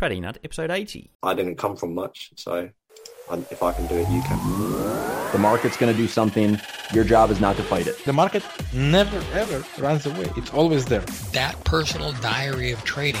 Trading Nut, episode 80. I didn't come from much, so if I can do it, you can. The market's going to do something. Your job is not to fight it. The market never, ever runs away. It's always there. That personal diary of trading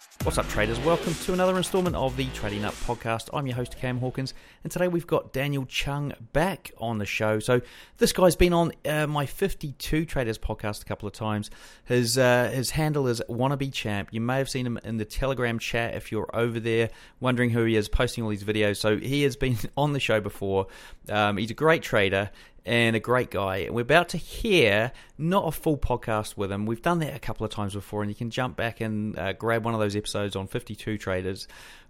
What's up, traders? Welcome to another installment of the Trading Nut podcast. I'm your host, Cam Hawkins, and today we've got Daniel Chung back on the show. So, this guy's been on uh, my 52 Traders podcast a couple of times. His uh, his handle is Wannabe Champ. You may have seen him in the Telegram chat if you're over there wondering who he is, posting all these videos. So, he has been on the show before. Um, he's a great trader and a great guy. And we're about to hear not a full podcast with him. We've done that a couple of times before, and you can jump back and uh, grab one of those episodes on 52 Traders,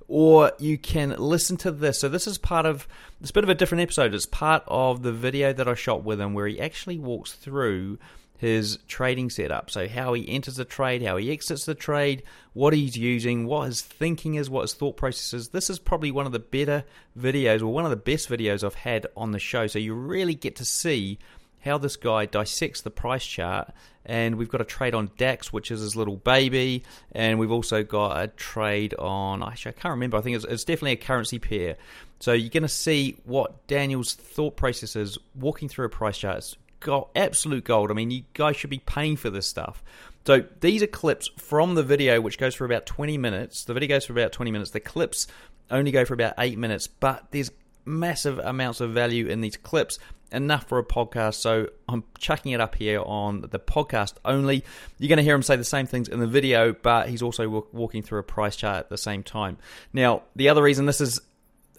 or you can listen to this. So this is part of it's a bit of a different episode. It's part of the video that I shot with him, where he actually walks through his trading setup. So, how he enters the trade, how he exits the trade, what he's using, what his thinking is, what his thought process is. This is probably one of the better videos, or one of the best videos I've had on the show. So, you really get to see how this guy dissects the price chart. And we've got a trade on DAX, which is his little baby. And we've also got a trade on, actually, I can't remember. I think it's, it's definitely a currency pair. So you're going to see what Daniel's thought process is walking through a price chart. It's gold, absolute gold. I mean, you guys should be paying for this stuff. So these are clips from the video, which goes for about 20 minutes. The video goes for about 20 minutes. The clips only go for about eight minutes, but there's massive amounts of value in these clips, enough for a podcast. So I'm chucking it up here on the podcast only. You're going to hear him say the same things in the video, but he's also walking through a price chart at the same time. Now, the other reason this is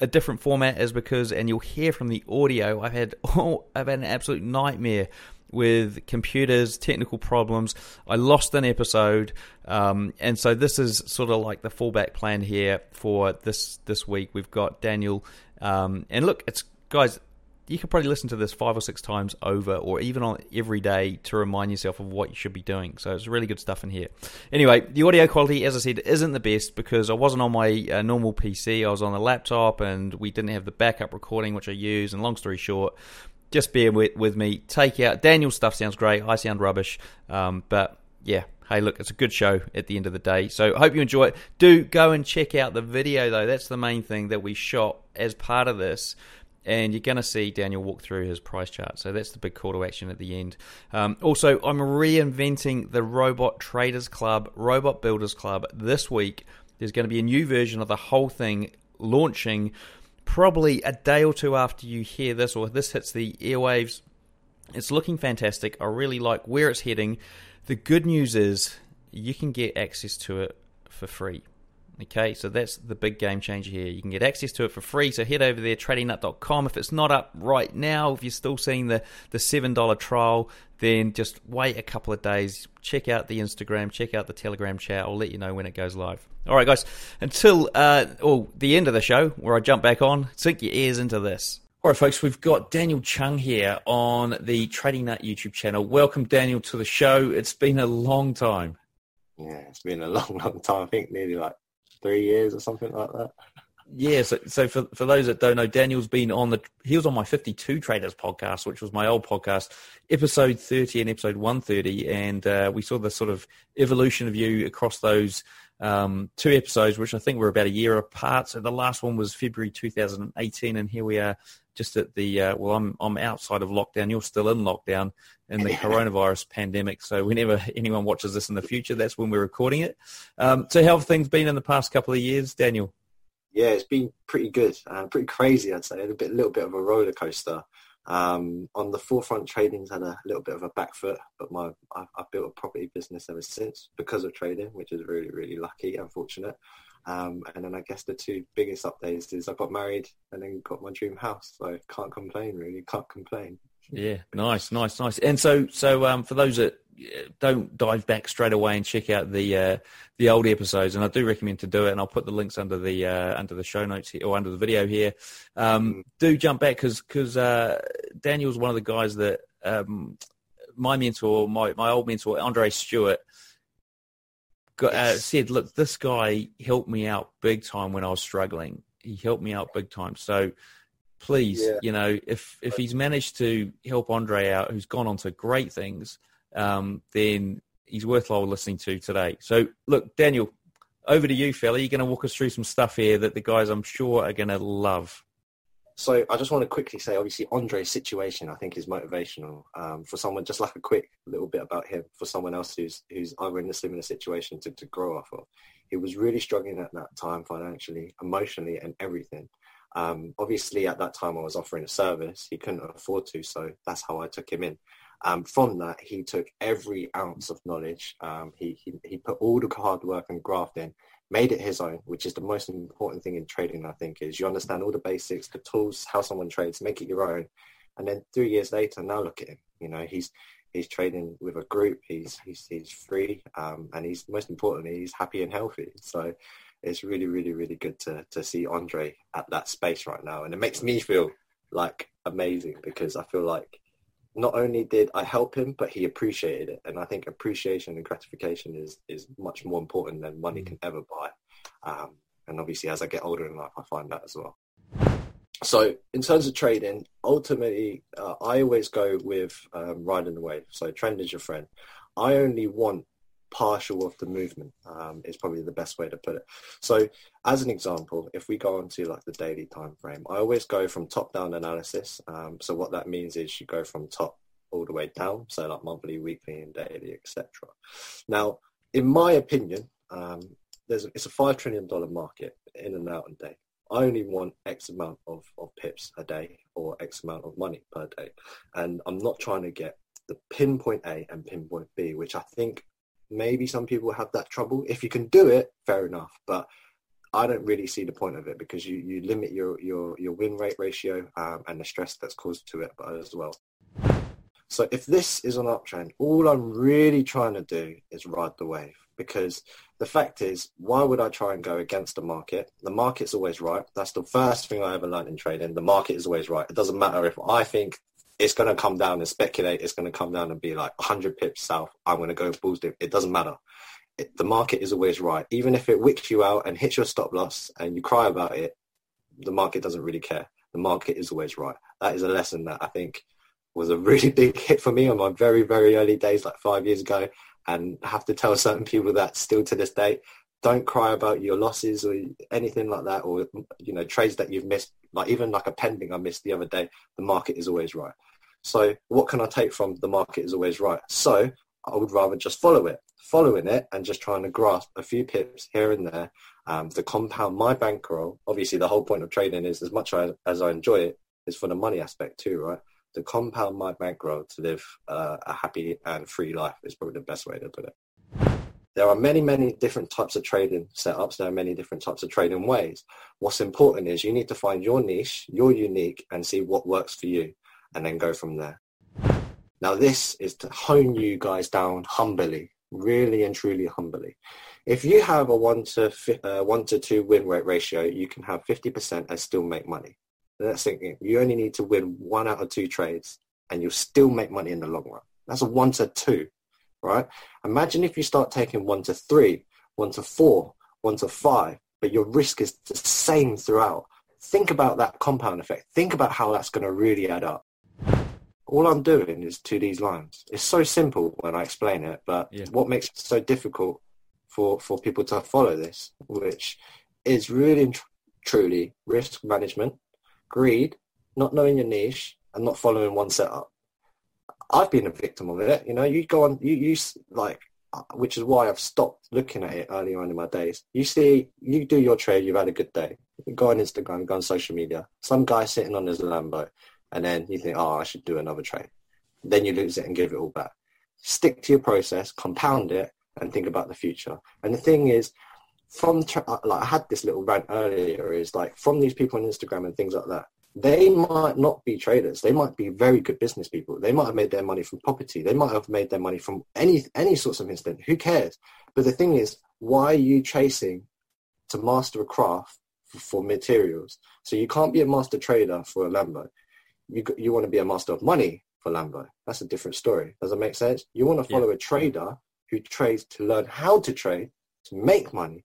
a different format is because, and you'll hear from the audio, I've had oh, I've had an absolute nightmare with computers, technical problems. I lost an episode, um, and so this is sort of like the fallback plan here for this this week. We've got Daniel, um, and look, it's guys you could probably listen to this five or six times over, or even on every day to remind yourself of what you should be doing. So it's really good stuff in here. Anyway, the audio quality, as I said, isn't the best because I wasn't on my uh, normal PC. I was on a laptop, and we didn't have the backup recording which I use. And long story short, just bear with, with me. Take out Daniel's stuff sounds great. I sound rubbish, um, but yeah, hey, look, it's a good show at the end of the day. So hope you enjoy it. Do go and check out the video, though. That's the main thing that we shot as part of this and you're going to see Daniel walk through his price chart. So that's the big call to action at the end. Um, also, I'm reinventing the Robot Traders Club, Robot Builders Club this week. There's going to be a new version of the whole thing launching probably a day or two after you hear this or this hits the airwaves. It's looking fantastic. I really like where it's heading. The good news is you can get access to it for free. Okay, so that's the big game changer here. You can get access to it for free. So head over there, tradingnut.com. If it's not up right now, if you're still seeing the, the $7 trial, then just wait a couple of days. Check out the Instagram, check out the Telegram chat. I'll let you know when it goes live. All right, guys, until uh, oh, the end of the show where I jump back on, sink your ears into this. All right, folks, we've got Daniel Chung here on the Trading Nut YouTube channel. Welcome, Daniel, to the show. It's been a long time. Yeah, it's been a long, long time. I think nearly like three years or something like that. Yeah, so, so for for those that don't know, Daniel's been on the he was on my 52 Traders podcast, which was my old podcast, episode 30 and episode 130, and uh, we saw the sort of evolution of you across those um, two episodes, which I think were about a year apart. So the last one was February 2018, and here we are just at the uh, well, I'm I'm outside of lockdown. You're still in lockdown in the coronavirus pandemic. So whenever anyone watches this in the future, that's when we're recording it. Um, so how have things been in the past couple of years, Daniel? Yeah, it's been pretty good, uh, pretty crazy. I'd say a bit, little bit of a roller coaster. Um, on the forefront, trading's had a little bit of a back foot, but my I've, I've built a property business ever since because of trading, which is really really lucky and fortunate. Um, and then I guess the two biggest updates is I got married and then got my dream house. So I can't complain really, can't complain. Yeah, nice, nice, nice. And so, so um, for those that don't dive back straight away and check out the uh, the old episodes. And I do recommend to do it. And I'll put the links under the uh, under the show notes here, or under the video here. Um, mm. do jump back because because uh, Daniel's one of the guys that um, my mentor, my my old mentor, Andre Stewart. Got, uh, said, look, this guy helped me out big time when I was struggling. He helped me out big time. So please, yeah. you know, if if he's managed to help Andre out, who's gone on to great things, um, then he's worthwhile listening to today. So, look, Daniel, over to you, fella. You're going to walk us through some stuff here that the guys I'm sure are going to love. So I just want to quickly say, obviously, Andre's situation I think is motivational um, for someone. Just like a quick little bit about him for someone else who's who's either in a similar situation to, to grow off of. He was really struggling at that time financially, emotionally, and everything. Um, obviously, at that time, I was offering a service. He couldn't afford to, so that's how I took him in. Um, from that, he took every ounce of knowledge. Um, he, he, he put all the hard work and graft in, made it his own, which is the most important thing in trading. I think is you understand all the basics, the tools, how someone trades, make it your own, and then three years later, now look at him. You know, he's he's trading with a group. He's he's he's free, um, and he's most importantly, he's happy and healthy. So it's really, really, really good to to see Andre at that space right now, and it makes me feel like amazing because I feel like not only did I help him, but he appreciated it. And I think appreciation and gratification is, is much more important than money mm. can ever buy. Um, and obviously, as I get older in life, I find that as well. So in terms of trading, ultimately, uh, I always go with um, riding the wave. So trend is your friend. I only want partial of the movement um, is probably the best way to put it. So as an example, if we go onto like the daily time frame, I always go from top down analysis. Um, so what that means is you go from top all the way down, so like monthly, weekly and daily, etc. Now, in my opinion, um, there's it's a five trillion dollar market in and out a day. I only want X amount of, of pips a day or X amount of money per day. And I'm not trying to get the pinpoint A and pinpoint B, which I think maybe some people have that trouble. If you can do it, fair enough. But I don't really see the point of it because you, you limit your, your, your win rate ratio um, and the stress that's caused to it as well. So if this is an uptrend, all I'm really trying to do is ride the wave because the fact is, why would I try and go against the market? The market's always right. That's the first thing I ever learned in trading. The market is always right. It doesn't matter if I think it's going to come down and speculate. It's going to come down and be like 100 pips south. I'm going to go bulls dip. It doesn't matter. It, the market is always right. Even if it wicks you out and hits your stop loss and you cry about it, the market doesn't really care. The market is always right. That is a lesson that I think was a really big hit for me on my very, very early days, like five years ago. And I have to tell certain people that still to this day, don't cry about your losses or anything like that, or you know trades that you've missed. Like even like a pending I missed the other day, the market is always right. So what can I take from the market is always right? So I would rather just follow it, following it and just trying to grasp a few pips here and there um, to compound my bankroll. Obviously, the whole point of trading is as much as, as I enjoy it is for the money aspect too, right? To compound my bankroll to live uh, a happy and free life is probably the best way to put it. There are many, many different types of trading setups. There are many different types of trading ways. What's important is you need to find your niche, your unique, and see what works for you and then go from there. Now this is to hone you guys down humbly, really and truly humbly. If you have a one to uh, one to two win rate ratio, you can have 50% and still make money. That's thinking you only need to win one out of two trades and you'll still make money in the long run. That's a one to two, right? Imagine if you start taking one to three, one to four, one to five, but your risk is the same throughout. Think about that compound effect. Think about how that's going to really add up all I'm doing is to these lines. It's so simple when I explain it, but yeah. what makes it so difficult for, for people to follow this, which is really tr- truly risk management, greed, not knowing your niche, and not following one setup. I've been a victim of it. You know, you go on, you use like, uh, which is why I've stopped looking at it earlier on in my days. You see, you do your trade, you've had a good day. You go on Instagram, go on social media. Some guy sitting on his Lambo and then you think, oh, I should do another trade. Then you lose it and give it all back. Stick to your process, compound it, and think about the future. And the thing is, from uh, like I had this little rant earlier, is like from these people on Instagram and things like that. they might not be traders. They might be very good business people. They might have made their money from property. They might have made their money from any any sorts of instant. Who cares? But the thing is, why are you chasing to master a craft for, for materials? So you can't be a master trader for a Lambo. You you want to be a master of money for Lambo. That's a different story. Does that make sense? You want to follow yeah. a trader who trades to learn how to trade to make money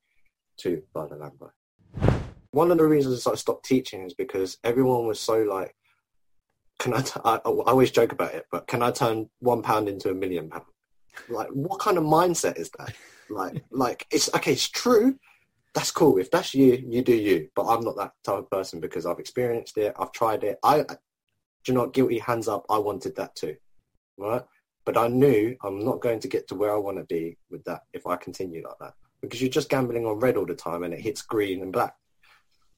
to buy the Lambo one of the reasons I stopped teaching is because everyone was so like, can I, t- I, I always joke about it, but can I turn one pound into a million pound? Like, what kind of mindset is that? Like, like it's okay. It's true. That's cool. If that's you, you do you. But I'm not that type of person because I've experienced it. I've tried it. I, do you not guilty hands up. I wanted that too, right? But I knew I'm not going to get to where I want to be with that if I continue like that because you're just gambling on red all the time and it hits green and black.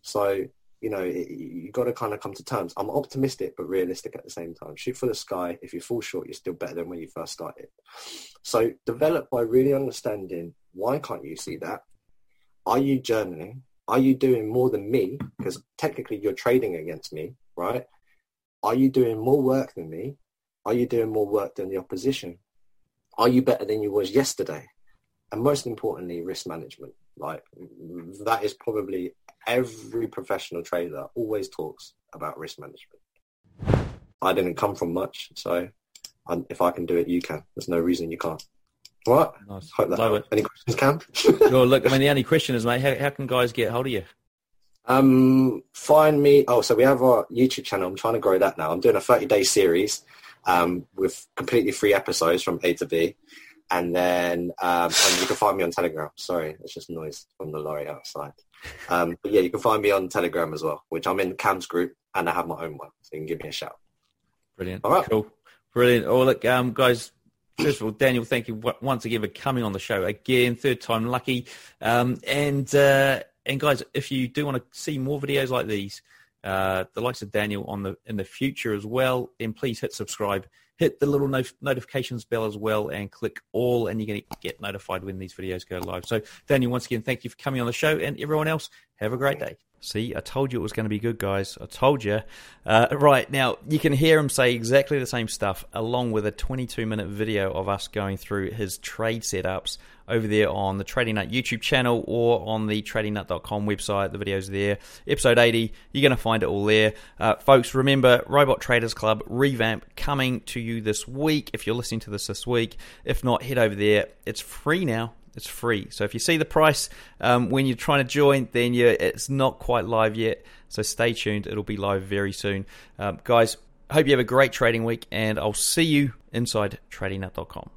So, you know, it, you got to kind of come to terms. I'm optimistic but realistic at the same time. Shoot for the sky. If you fall short, you're still better than when you first started. So develop by really understanding why can't you see that? Are you journaling? Are you doing more than me? Because technically you're trading against me, right? Are you doing more work than me? Are you doing more work than the opposition? Are you better than you was yesterday? And most importantly, risk management. Like that is probably every professional trader always talks about risk management. I didn't come from much, so I, if I can do it, you can. There's no reason you can't. What? Nice. Hope that Any questions, Cam? well, look, I mean, the only question is, mate, how, how can guys get hold of you? Um, find me. Oh, so we have our YouTube channel. I'm trying to grow that now. I'm doing a 30 day series um, with completely free episodes from A to B. And then um, and you can find me on Telegram. Sorry, it's just noise from the lorry outside. Um, but yeah, you can find me on Telegram as well, which I'm in Cam's group and I have my own one. So you can give me a shout. Brilliant. All right. Cool. Brilliant. Oh, look, um, guys, first of all, Daniel, thank you once again for coming on the show again, third time lucky. Um, and, uh, and guys, if you do want to see more videos like these, uh, the likes of Daniel on the in the future as well, then please hit subscribe hit the little not- notifications bell as well and click all and you're going to get notified when these videos go live. So Daniel, once again, thank you for coming on the show and everyone else, have a great day. See, I told you it was going to be good, guys. I told you. Uh, right, now, you can hear him say exactly the same stuff along with a 22 minute video of us going through his trade setups over there on the Trading Nut YouTube channel or on the tradingnut.com website. The video's there. Episode 80, you're going to find it all there. Uh, folks, remember, Robot Traders Club revamp coming to you this week if you're listening to this this week. If not, head over there. It's free now. It's free. So if you see the price um, when you're trying to join, then you it's not quite live yet. So stay tuned. It'll be live very soon. Um, guys, hope you have a great trading week, and I'll see you inside tradingnut.com.